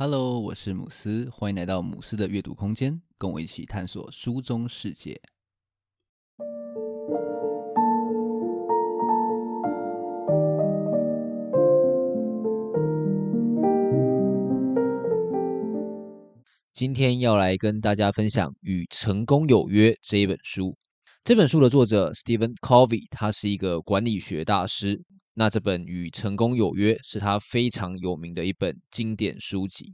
Hello，我是姆斯，欢迎来到姆斯的阅读空间，跟我一起探索书中世界。今天要来跟大家分享《与成功有约》这一本书。这本书的作者 Stephen Covey，他是一个管理学大师。那这本《与成功有约》是他非常有名的一本经典书籍。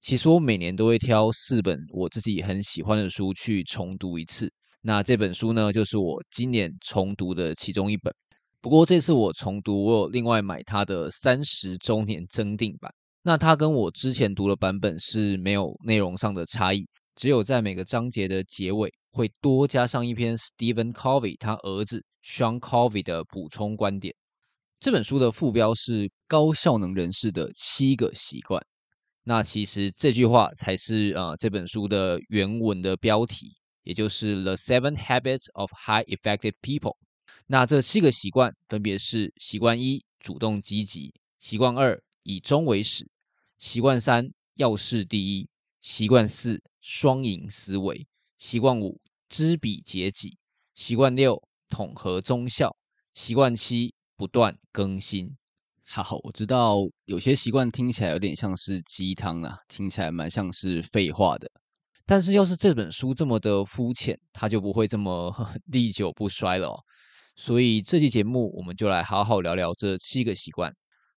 其实我每年都会挑四本我自己很喜欢的书去重读一次。那这本书呢，就是我今年重读的其中一本。不过这次我重读，我有另外买它的三十周年增订版。那它跟我之前读的版本是没有内容上的差异，只有在每个章节的结尾会多加上一篇 Stephen Covey 他儿子 Sean Covey 的补充观点。这本书的副标是“高效能人士的七个习惯”，那其实这句话才是呃这本书的原文的标题，也就是 “The Seven Habits of High Effective People”。那这七个习惯分别是：习惯一，主动积极；习惯二，以终为始；习惯三，要事第一；习惯四，双赢思维；习惯五，知彼解己；习惯六，统合综效；习惯七。不断更新，好，我知道有些习惯听起来有点像是鸡汤啊，听起来蛮像是废话的。但是要是这本书这么的肤浅，它就不会这么 历久不衰了哦。所以这期节目我们就来好好聊聊这七个习惯。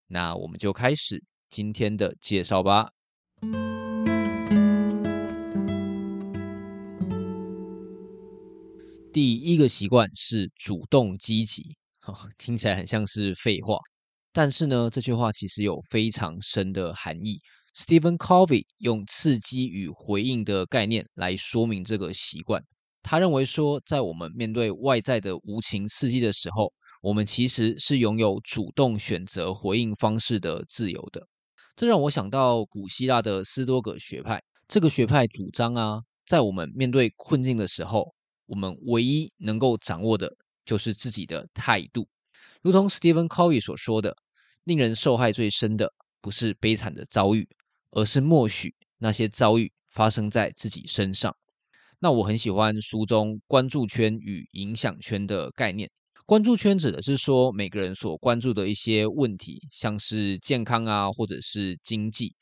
那我们就开始今天的介绍吧。第一个习惯是主动积极。听起来很像是废话，但是呢，这句话其实有非常深的含义。Stephen Covey 用刺激与回应的概念来说明这个习惯。他认为说，在我们面对外在的无情刺激的时候，我们其实是拥有主动选择回应方式的自由的。这让我想到古希腊的斯多葛学派。这个学派主张啊，在我们面对困境的时候，我们唯一能够掌握的。就是自己的态度，如同 Stephen Covey 所说的，令人受害最深的不是悲惨的遭遇，而是默许那些遭遇发生在自己身上。那我很喜欢书中关注圈与影响圈的概念。关注圈指的是说每个人所关注的一些问题，像是健康啊，或者是经济。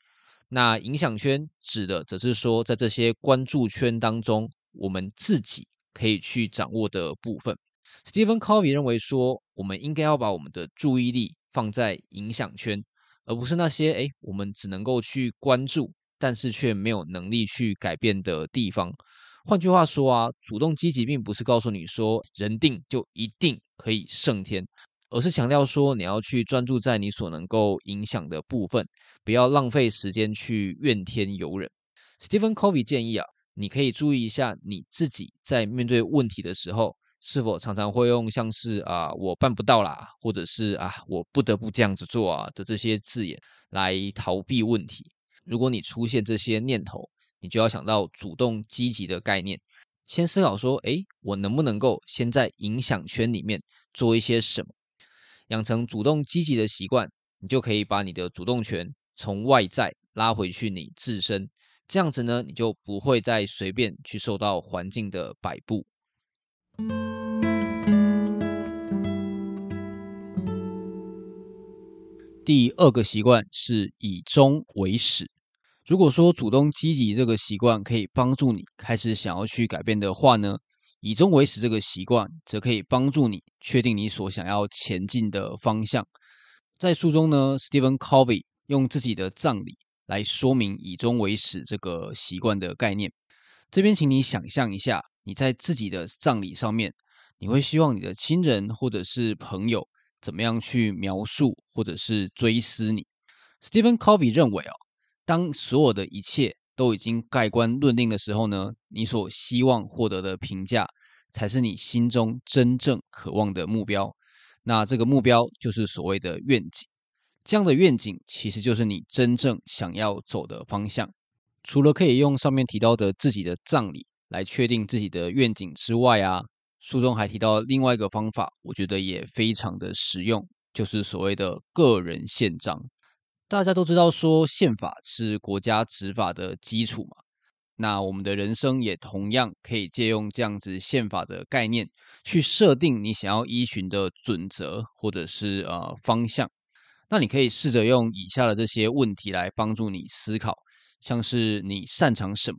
那影响圈指的则是说，在这些关注圈当中，我们自己可以去掌握的部分。Stephen Covey 认为说，我们应该要把我们的注意力放在影响圈，而不是那些诶我们只能够去关注，但是却没有能力去改变的地方。换句话说啊，主动积极并不是告诉你说人定就一定可以胜天，而是强调说你要去专注在你所能够影响的部分，不要浪费时间去怨天尤人。Stephen Covey 建议啊，你可以注意一下你自己在面对问题的时候。是否常常会用像是啊我办不到啦，或者是啊我不得不这样子做啊的这些字眼来逃避问题？如果你出现这些念头，你就要想到主动积极的概念，先思考说，诶，我能不能够先在影响圈里面做一些什么，养成主动积极的习惯，你就可以把你的主动权从外在拉回去你自身，这样子呢，你就不会再随便去受到环境的摆布。第二个习惯是以终为始。如果说主动积极这个习惯可以帮助你开始想要去改变的话呢，以终为始这个习惯则可以帮助你确定你所想要前进的方向。在书中呢，Stephen Covey 用自己的葬礼来说明以终为始这个习惯的概念。这边请你想象一下，你在自己的葬礼上面，你会希望你的亲人或者是朋友。怎么样去描述或者是追思你？Stephen Covey 认为哦，当所有的一切都已经盖棺论定的时候呢，你所希望获得的评价才是你心中真正渴望的目标。那这个目标就是所谓的愿景。这样的愿景其实就是你真正想要走的方向。除了可以用上面提到的自己的葬礼来确定自己的愿景之外啊。书中还提到另外一个方法，我觉得也非常的实用，就是所谓的个人宪章。大家都知道说宪法是国家执法的基础嘛，那我们的人生也同样可以借用这样子宪法的概念去设定你想要依循的准则或者是呃方向。那你可以试着用以下的这些问题来帮助你思考，像是你擅长什么，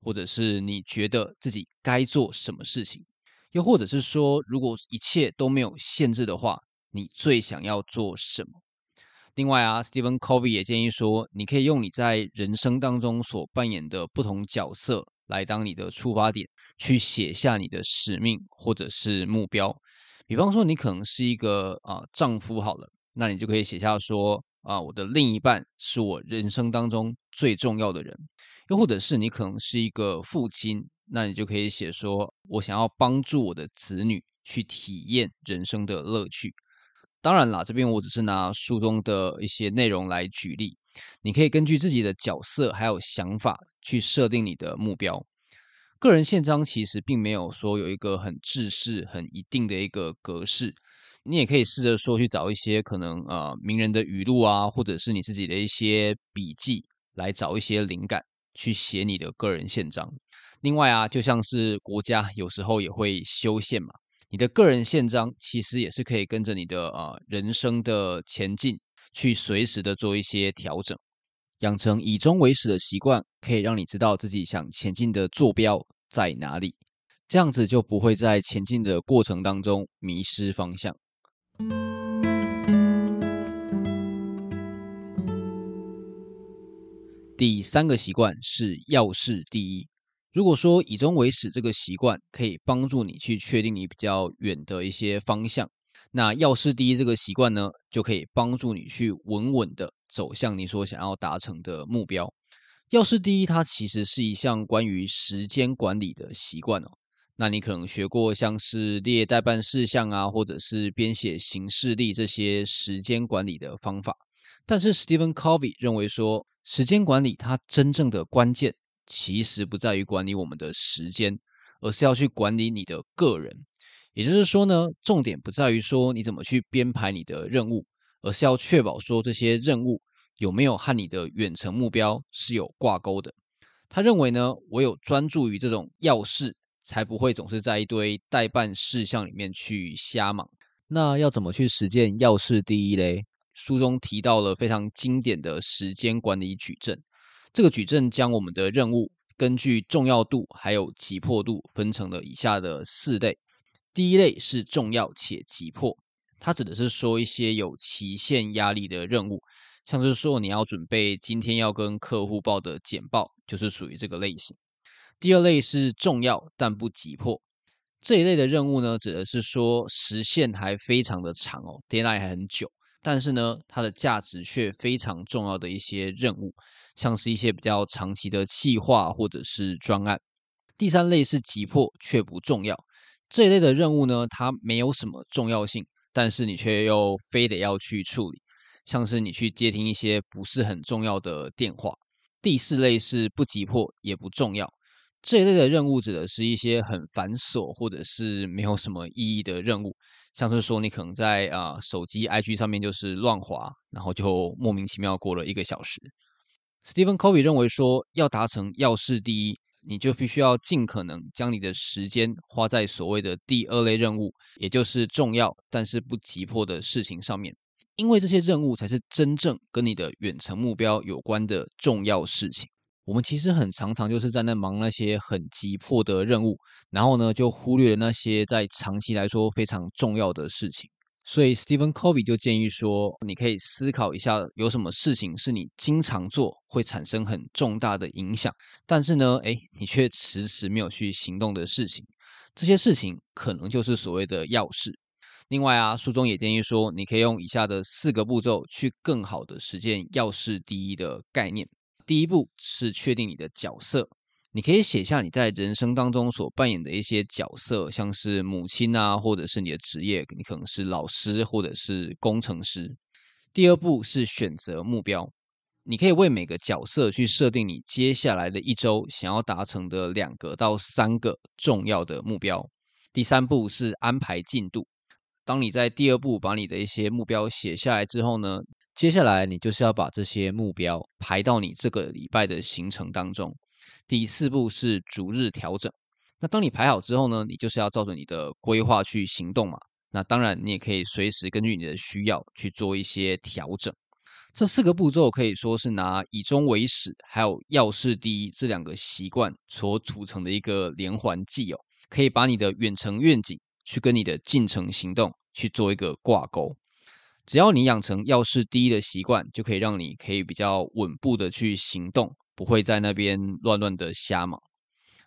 或者是你觉得自己该做什么事情，又或者是说，如果一切都没有限制的话，你最想要做什么？另外啊，Stephen Covey 也建议说，你可以用你在人生当中所扮演的不同角色来当你的出发点，去写下你的使命或者是目标。比方说，你可能是一个啊、丈夫好了，那你就可以写下说啊、我的另一半是我人生当中最重要的人。又或者是你可能是一个父亲，那你就可以写说，我想要帮助我的子女去体验人生的乐趣。当然啦，这边我只是拿书中的一些内容来举例，你可以根据自己的角色还有想法去设定你的目标。个人宪章其实并没有说有一个很制式、很一定的一个格式，你也可以试着说去找一些可能呃名人的语录啊，或者是你自己的一些笔记，来找一些灵感去写你的个人宪章。另外啊，就像是国家有时候也会修宪嘛。你的个人宪章其实也是可以跟着你的呃人生的前进去随时的做一些调整，养成以终为始的习惯，可以让你知道自己想前进的坐标在哪里，这样子就不会在前进的过程当中迷失方向。第三个习惯是要事第一。如果说以终为始这个习惯可以帮助你去确定你比较远的一些方向，那要事第一这个习惯呢，就可以帮助你去稳稳的走向你所想要达成的目标。要事第一，它其实是一项关于时间管理的习惯哦。那你可能学过像是列待办事项啊，或者是编写行事历这些时间管理的方法，但是 Stephen Covey 认为说，时间管理它真正的关键。其实不在于管理我们的时间，而是要去管理你的个人。也就是说呢，重点不在于说你怎么去编排你的任务，而是要确保说这些任务有没有和你的远程目标是有挂钩的。他认为呢，唯有专注于这种要事，才不会总是在一堆待办事项里面去瞎忙。那要怎么去实践要事第一嘞？书中提到了非常经典的时间管理矩阵。这个矩阵将我们的任务根据重要度还有急迫度分成了以下的四类。第一类是重要且急迫，它指的是说一些有期限压力的任务，像是说你要准备今天要跟客户报的简报，就是属于这个类型。第二类是重要但不急迫，这一类的任务呢，指的是说时限还非常的长哦，deadline 还很久。但是呢，它的价值却非常重要的一些任务，像是一些比较长期的企划或者是专案。第三类是急迫却不重要，这一类的任务呢，它没有什么重要性，但是你却又非得要去处理，像是你去接听一些不是很重要的电话。第四类是不急迫也不重要，这一类的任务指的是一些很繁琐或者是没有什么意义的任务。像是说，你可能在啊、手机 IG 上面就是乱滑，然后就莫名其妙过了一个小时。Stephen Covey 认为说，要达成要事第一，你就必须要尽可能将你的时间花在所谓的第二类任务，也就是重要但是不急迫的事情上面，因为这些任务才是真正跟你的远程目标有关的重要事情。我们其实很常常就是在那忙那些很急迫的任务，然后呢，就忽略了那些在长期来说非常重要的事情。所以，Stephen Covey 就建议说，你可以思考一下，有什么事情是你经常做会产生很重大的影响，但是呢，诶，你却迟迟没有去行动的事情。这些事情可能就是所谓的要事。另外啊，书中也建议说，你可以用以下的四个步骤去更好的实践要事第一的概念。第一步是确定你的角色，你可以写下你在人生当中所扮演的一些角色，像是母亲啊，或者是你的职业，你可能是老师或者是工程师。第二步是选择目标，你可以为每个角色去设定你接下来的一周想要达成的两个到三个重要的目标。第三步是安排进度，当你在第二步把你的一些目标写下来之后呢，接下来你就是要把这些目标排到你这个礼拜的行程当中。第四步是逐日调整。那当你排好之后呢，你就是要照着你的规划去行动嘛。那当然，你也可以随时根据你的需要去做一些调整。这四个步骤可以说是拿以终为始，还有要事第一这两个习惯所组成的一个连环计哦，可以把你的远程愿景去跟你的近程行动去做一个挂钩。只要你养成要事第一的习惯，就可以让你可以比较稳步的去行动，不会在那边乱乱的瞎忙。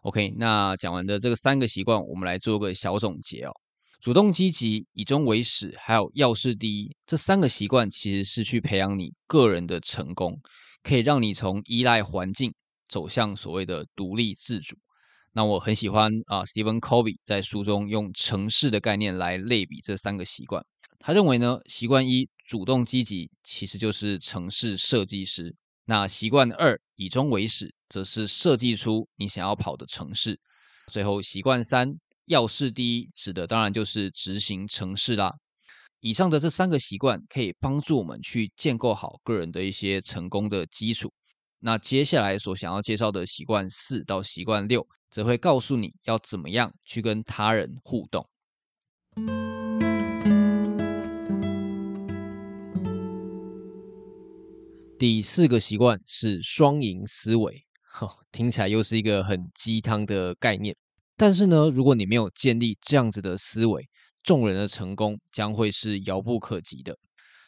OK，那讲完的这个三个习惯，我们来做个小总结哦。主动积极、以终为始，还有要事第一，这三个习惯其实是去培养你个人的成功，可以让你从依赖环境走向所谓的独立自主。那我很喜欢啊，Stephen Covey 在书中用城市的概念来类比这三个习惯。他认为呢，习惯一主动积极其实就是城市设计师；那习惯二以终为始，则是设计出你想要跑的城市；最后习惯三。要事第一，指的当然就是执行城市啦。以上的这三个习惯可以帮助我们去建构好个人的一些成功的基础。那接下来所想要介绍的习惯四到习惯六，则会告诉你要怎么样去跟他人互动。第四个习惯是双赢思维，听起来又是一个很鸡汤的概念。但是呢，如果你没有建立这样子的思维，众人的成功将会是遥不可及的。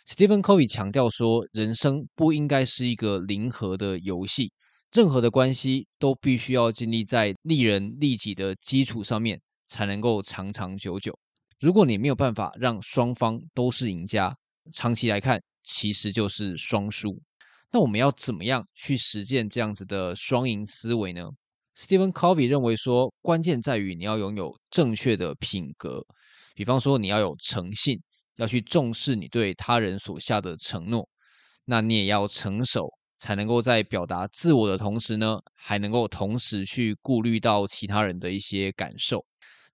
Stephen Covey 强调说，人生不应该是一个零和的游戏，任何的关系都必须要建立在利人利己的基础上面，才能够长长久久。如果你没有办法让双方都是赢家，长期来看其实就是双输。那我们要怎么样去实践这样子的双赢思维呢？Stephen Covey 认为说，关键在于你要拥有正确的品格，比方说你要有诚信，要去重视你对他人所下的承诺，那你也要成熟，才能够在表达自我的同时呢，还能够同时去顾虑到其他人的一些感受。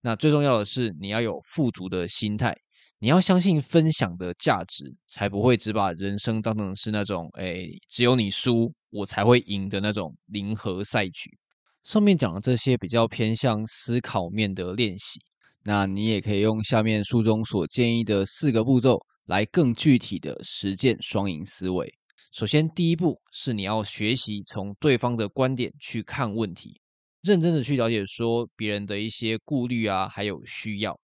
那最重要的是，你要有富足的心态，你要相信分享的价值，才不会只把人生当成是那种，哎，只有你输，我才会赢的那种零和赛局。上面讲的这些比较偏向思考面的练习，那你也可以用下面书中所建议的四个步骤来更具体的实践双赢思维。首先，第一步是你要学习从对方的观点去看问题，认真的去了解说别人的一些顾虑啊，还有需要。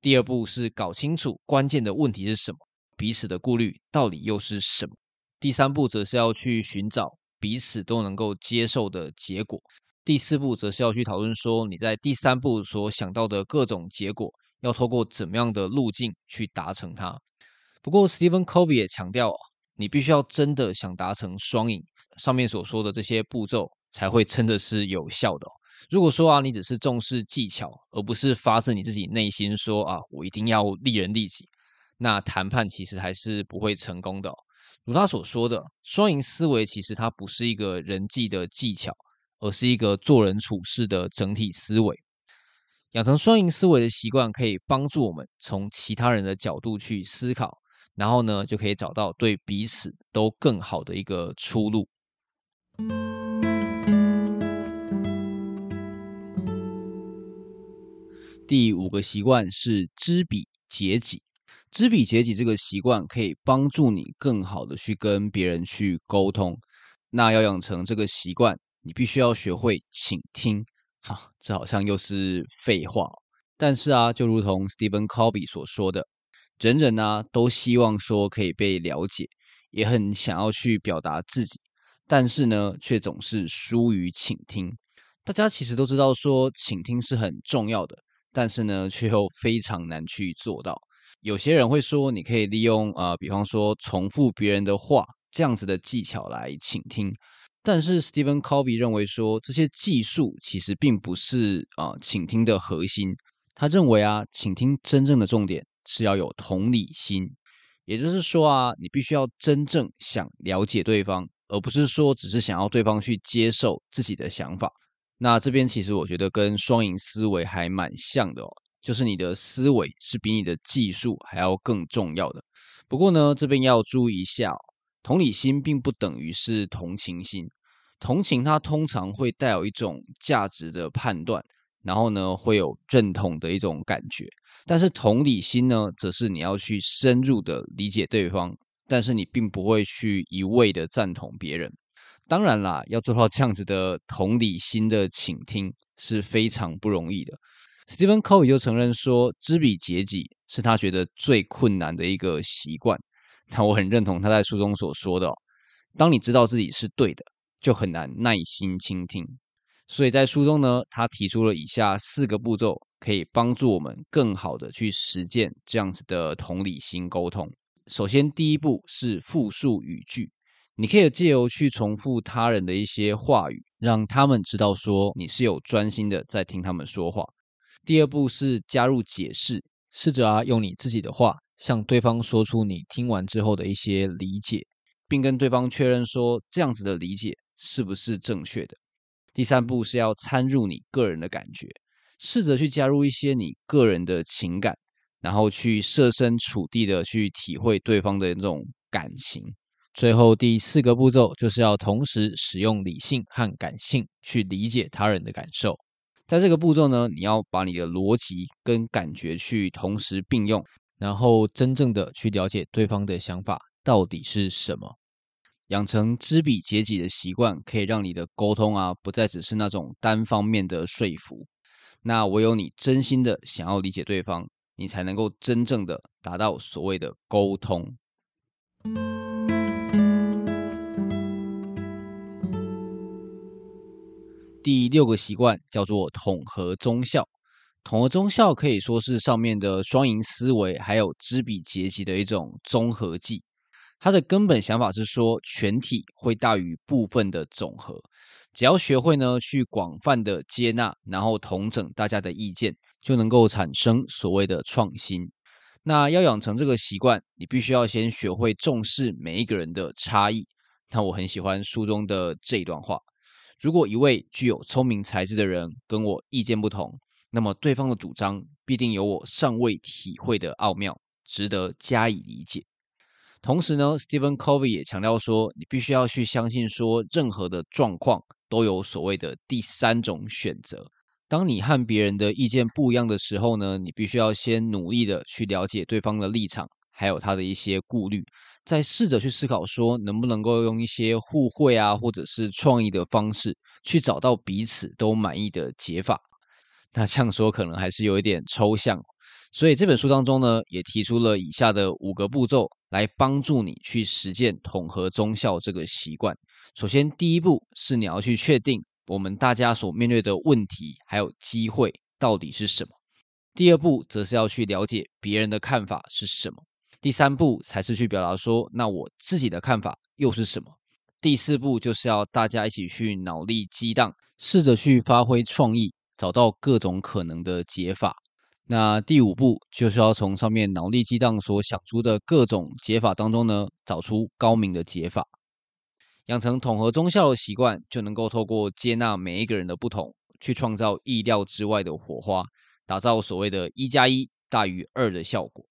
第二步是搞清楚关键的问题是什么，彼此的顾虑到底又是什么。第三步则是要去寻找彼此都能够接受的结果。第四步则是要去讨论说，你在第三步所想到的各种结果，要透过怎么样的路径去达成它。不过，Stephen Covey 也强调，你必须要真的想达成双赢，上面所说的这些步骤才会真的是有效的。如果说啊，你只是重视技巧，而不是发自你自己内心说啊，我一定要利人利己，那谈判其实还是不会成功的。如他所说的，双赢思维其实它不是一个人际的技巧。而是一个做人处事的整体思维，养成双赢思维的习惯，可以帮助我们从其他人的角度去思考，然后呢，就可以找到对彼此都更好的一个出路。第五个习惯是知彼解己，知彼解己这个习惯可以帮助你更好的去跟别人去沟通。那要养成这个习惯。你必须要学会倾听，哈，这好像又是废话。但是啊，就如同 Stephen Covey 所说的，人人啊都希望说可以被了解，也很想要去表达自己，但是呢，却总是疏于倾听。大家其实都知道说倾听是很重要的，但是呢，却又非常难去做到。有些人会说，你可以利用啊、呃，比方说重复别人的话这样子的技巧来倾听。但是 Stephen Covey 认为说，这些技术其实并不是啊倾听的核心。他认为啊，倾听真正的重点是要有同理心，也就是说啊，你必须要真正想了解对方，而不是说只是想要对方去接受自己的想法。那这边其实我觉得跟双赢思维还蛮像的哦，就是你的思维是比你的技术还要更重要的。不过呢，这边要注意一下哦。同理心并不等于是同情心，同情它通常会带有一种价值的判断，然后呢会有认同的一种感觉。但是同理心呢，则是你要去深入的理解对方，但是你并不会去一味的赞同别人。当然啦，要做到这样子的同理心的倾听是非常不容易的。Stephen Covey 就承认说，知彼解己是他觉得最困难的一个习惯。那我很认同他在书中所说的哦，当你知道自己是对的，就很难耐心倾听。所以在书中呢，他提出了以下四个步骤，可以帮助我们更好的去实践这样子的同理心沟通。首先，第一步是复述语句，你可以借由去重复他人的一些话语，让他们知道说你是有专心的在听他们说话。第二步是加入解释，试着啊用你自己的话。向对方说出你听完之后的一些理解，并跟对方确认说这样子的理解是不是正确的。第三步是要参入你个人的感觉，试着去加入一些你个人的情感，然后去设身处地的去体会对方的那种感情。最后第四个步骤就是要同时使用理性和感性去理解他人的感受。在这个步骤呢，你要把你的逻辑跟感觉去同时并用。然后真正的去了解对方的想法到底是什么，养成知彼解己的习惯，可以让你的沟通啊，不再只是那种单方面的说服。那唯有你真心的想要理解对方，你才能够真正的达到所谓的沟通。第六个习惯叫做统合综效。统合综效可以说是上面的双赢思维，还有知彼解己的一种综合技。它的根本想法是说，全体会大于部分的总和。只要学会呢，去广泛的接纳，然后统整大家的意见，就能够产生所谓的创新。那要养成这个习惯，你必须要先学会重视每一个人的差异。那我很喜欢书中的这一段话：如果一位具有聪明才智的人跟我意见不同，那么对方的主张必定有我尚未体会的奥妙，值得加以理解。同时呢，Stephen Covey 也强调说，你必须要去相信说，任何的状况都有所谓的第三种选择。当你和别人的意见不一样的时候呢，你必须要先努力的去了解对方的立场，还有他的一些顾虑，再试着去思考说，能不能够用一些互惠啊，或者是创意的方式，去找到彼此都满意的解法。那这样说可能还是有一点抽象，所以这本书当中呢，也提出了以下的五个步骤，来帮助你去实践统合中效这个习惯。首先，第一步是你要去确定我们大家所面对的问题还有机会到底是什么。第二步则是要去了解别人的看法是什么。第三步才是去表达说，那我自己的看法又是什么。第四步就是要大家一起去脑力激荡，试着去发挥创意。找到各种可能的解法。那第五步就是要从上面脑力激荡所想出的各种解法当中呢，找出高明的解法。养成统合中效的习惯，就能够透过接纳每一个人的不同，去创造意料之外的火花，打造所谓的一加一大于二的效果。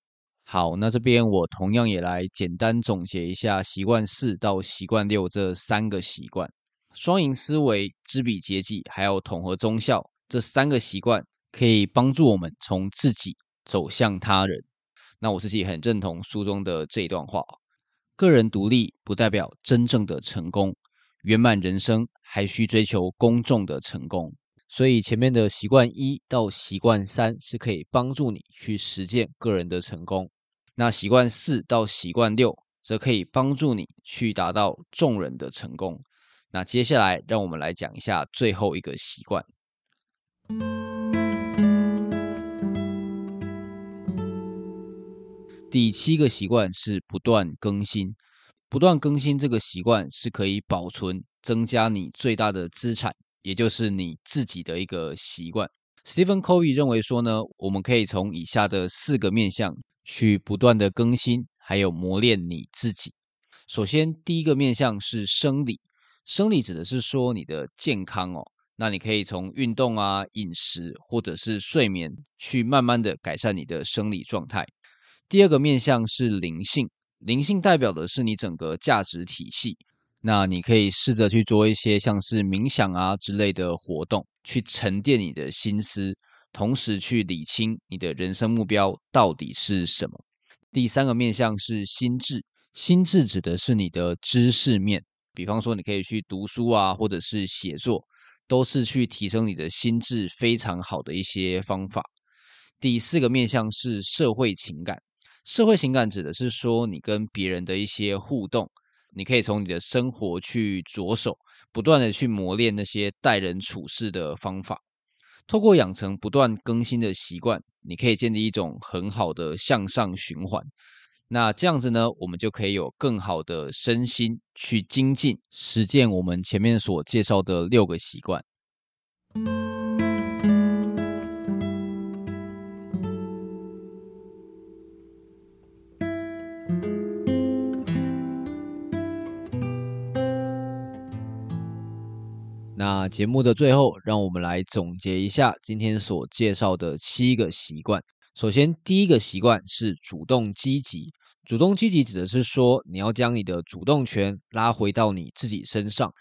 好，那这边我同样也来简单总结一下习惯四到习惯六这三个习惯：双赢思维、知彼解己，还有统合综效。这三个习惯可以帮助我们从自己走向他人。那我自己很认同书中的这一段话：个人独立不代表真正的成功，圆满人生还需追求公众的成功。所以前面的习惯一到习惯三是可以帮助你去实践个人的成功，那习惯四到习惯六则可以帮助你去达到众人的成功。那接下来让我们来讲一下最后一个习惯。第七个习惯是不断更新。不断更新这个习惯是可以保存、增加你最大的资产，也就是你自己的一个习惯。Stephen Covey 认为说呢，我们可以从以下的四个面向去不断的更新，还有磨练你自己。首先，第一个面向是生理，生理指的是说你的健康哦。那你可以从运动啊、饮食或者是睡眠，去慢慢的改善你的生理状态。第二个面向是灵性，灵性代表的是你整个价值体系。那你可以试着去做一些像是冥想啊之类的活动，去沉淀你的心思，同时去理清你的人生目标到底是什么。第三个面向是心智，心智指的是你的知识面，比方说你可以去读书啊，或者是写作，都是去提升你的心智非常好的一些方法。第四个面向是社会情感，社会情感指的是说你跟别人的一些互动。你可以从你的生活去着手，不断的去磨练那些待人处事的方法。透过养成不断更新的习惯，你可以建立一种很好的向上循环。那这样子呢，我们就可以有更好的身心去精进，实践我们前面所介绍的六个习惯。节目的最后，让我们来总结一下今天所介绍的七个习惯。首先，第一个习惯是主动积极。主动积极指的是说，你要将你的主动权拉回到你自己身上，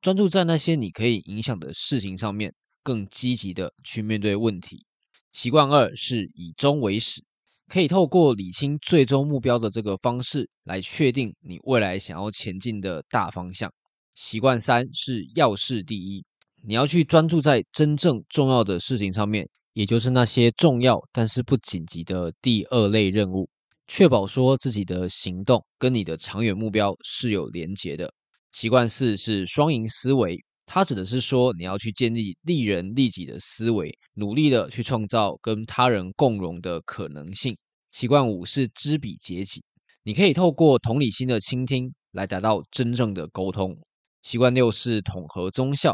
专注在那些你可以影响的事情上面，更积极的去面对问题。习惯二是以终为始，可以透过理清最终目标的这个方式，来确定你未来想要前进的大方向。习惯三是要事第一，你要去专注在真正重要的事情上面，也就是那些重要但是不紧急的第二类任务，确保说自己的行动跟你的长远目标是有连结的。习惯四是双赢思维，它指的是说你要去建立利人利己的思维，努力的去创造跟他人共荣的可能性。习惯五是知彼解己，你可以透过同理心的倾听来达到真正的沟通。习惯六是统合综效，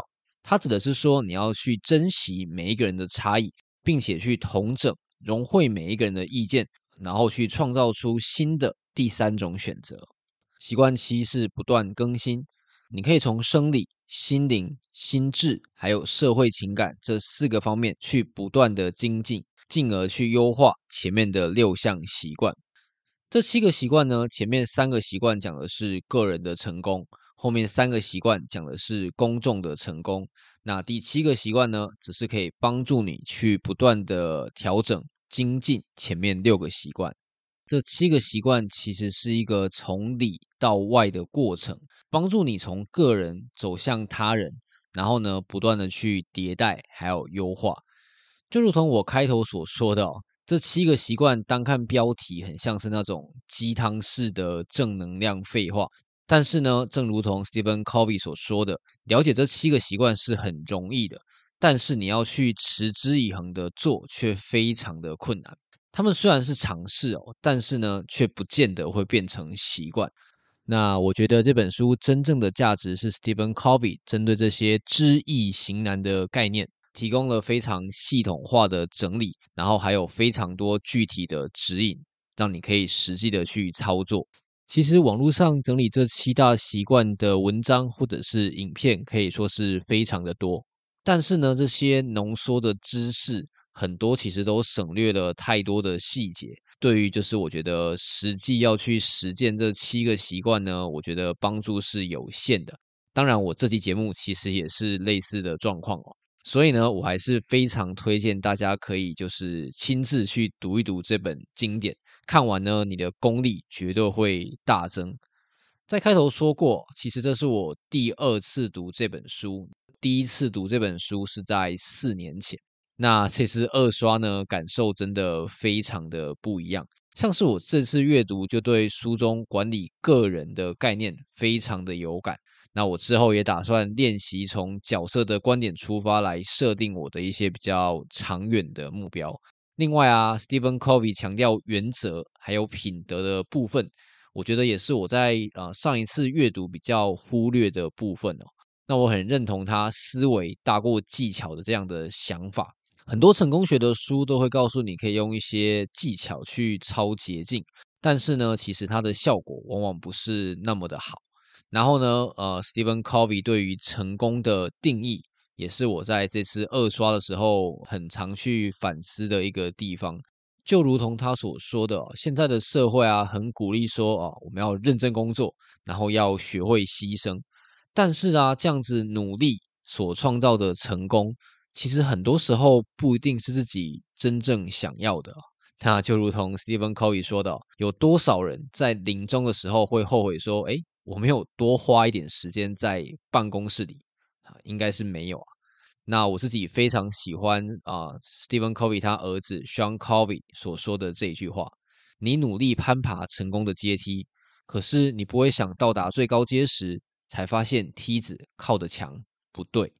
它指的是说你要去珍惜每一个人的差异，并且去同整融汇每一个人的意见，然后去创造出新的第三种选择。习惯七是不断更新，你可以从生理、心灵、心智还有社会情感这四个方面去不断的精进，进而去优化前面的六项习惯。这七个习惯呢，前面三个习惯讲的是个人的成功。后面三个习惯讲的是公众的成功，那第七个习惯呢，只是可以帮助你去不断的调整、精进前面六个习惯。这七个习惯其实是一个从里到外的过程，帮助你从个人走向他人，然后呢，不断的去迭代还有优化。就如同我开头所说的哦，这七个习惯单看标题很像是那种鸡汤式的正能量废话。但是呢，正如同 Stephen Covey 所说的，了解这七个习惯是很容易的，但是你要去持之以恒的做，却非常的困难。他们虽然是尝试哦，但是呢，却不见得会变成习惯。那我觉得这本书真正的价值是 Stephen Covey 针对这些知易行难的概念，提供了非常系统化的整理，然后还有非常多具体的指引，让你可以实际的去操作。其实网络上整理这七大习惯的文章或者是影片可以说是非常的多，但是呢，这些浓缩的知识很多其实都省略了太多的细节。对于就是我觉得实际要去实践这七个习惯呢，我觉得帮助是有限的。当然，我这期节目其实也是类似的状况哦，所以呢，我还是非常推荐大家可以就是亲自去读一读这本经典。看完呢，你的功力绝对会大增。在开头说过，其实这是我第二次读这本书，第一次读这本书是在四年前。那这次二刷呢，感受真的非常的不一样。像是我这次阅读，就对书中管理个人的概念非常的有感。那我之后也打算练习从角色的观点出发，来设定我的一些比较长远的目标。另外啊，Stephen Covey 强调原则还有品德的部分，我觉得也是我在呃上一次阅读比较忽略的部分哦。那我很认同他思维大过技巧的这样的想法。很多成功学的书都会告诉你可以用一些技巧去超捷径，但是呢，其实它的效果往往不是那么的好。然后呢，呃，Stephen Covey 对于成功的定义。也是我在这次二刷的时候很常去反思的一个地方，就如同他所说的，现在的社会啊，很鼓励说啊，我们要认真工作，然后要学会牺牲。但是啊，这样子努力所创造的成功，其实很多时候不一定是自己真正想要的。那就如同 Stephen Covey 说的，有多少人在临终的时候会后悔说，诶，我没有多花一点时间在办公室里应该是没有啊。那我自己非常喜欢啊，Stephen Covey 他儿子 Sean Covey 所说的这一句话：你努力攀爬成功的阶梯，可是你不会想到达最高阶时，才发现梯子靠的墙不对。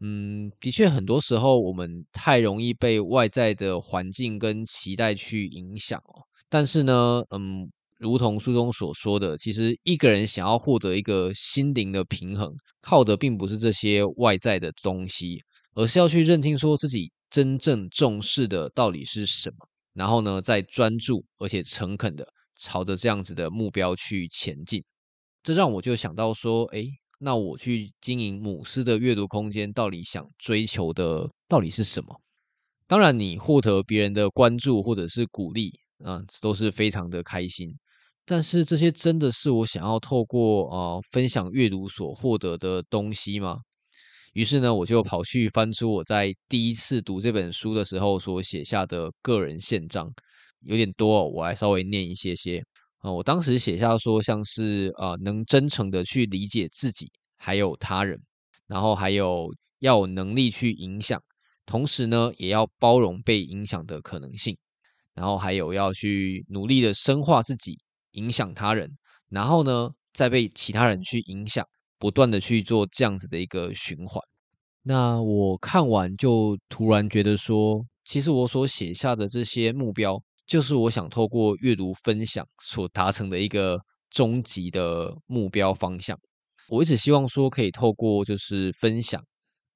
嗯，的确，很多时候我们太容易被外在的环境跟期待去影响哦。但是呢，嗯，如同书中所说的，其实一个人想要获得一个心灵的平衡，靠的并不是这些外在的东西，而是要去认清说自己真正重视的到底是什么，然后呢，再专注而且诚恳的朝着这样子的目标去前进。这让我就想到说，诶。那我去经营母狮的阅读空间，到底想追求的到底是什么？当然，你获得别人的关注或者是鼓励，啊，都是非常的开心。但是，这些真的是我想要透过呃分享阅读所获得的东西吗？于是呢，我就跑去翻出我在第一次读这本书的时候所写下的个人宪章，有点多哦，我来稍微念一些些。啊，我当时写下说，像是呃，能真诚的去理解自己，还有他人，然后还有要有能力去影响，同时呢，也要包容被影响的可能性，然后还有要去努力的深化自己，影响他人，然后呢，再被其他人去影响，不断的去做这样子的一个循环。那我看完就突然觉得说，其实我所写下的这些目标。就是我想透过阅读分享所达成的一个终极的目标方向。我一直希望说，可以透过就是分享，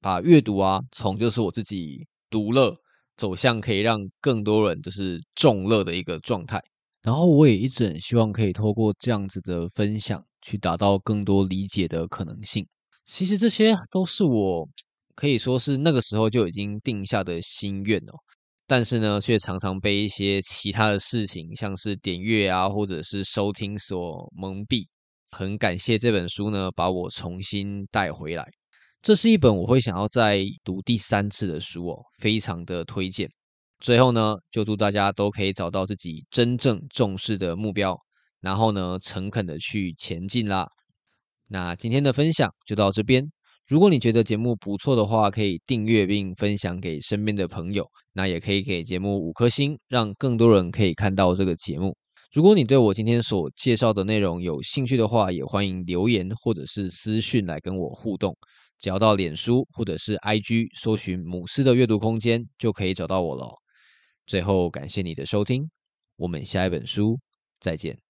把阅读啊，从就是我自己独乐，走向可以让更多人就是众乐的一个状态。然后我也一直很希望可以透过这样子的分享，去达到更多理解的可能性。其实这些都是我可以说是那个时候就已经定下的心愿哦。但是呢，却常常被一些其他的事情，像是点阅啊，或者是收听所蒙蔽。很感谢这本书呢，把我重新带回来。这是一本我会想要再读第三次的书哦，非常的推荐。最后呢，就祝大家都可以找到自己真正重视的目标，然后呢，诚恳的去前进啦。那今天的分享就到这边。如果你觉得节目不错的话，可以订阅并分享给身边的朋友。那也可以给节目五颗星，让更多人可以看到这个节目。如果你对我今天所介绍的内容有兴趣的话，也欢迎留言或者是私讯来跟我互动。只要到脸书或者是 IG 搜寻“母狮的阅读空间”，就可以找到我了。最后，感谢你的收听，我们下一本书再见。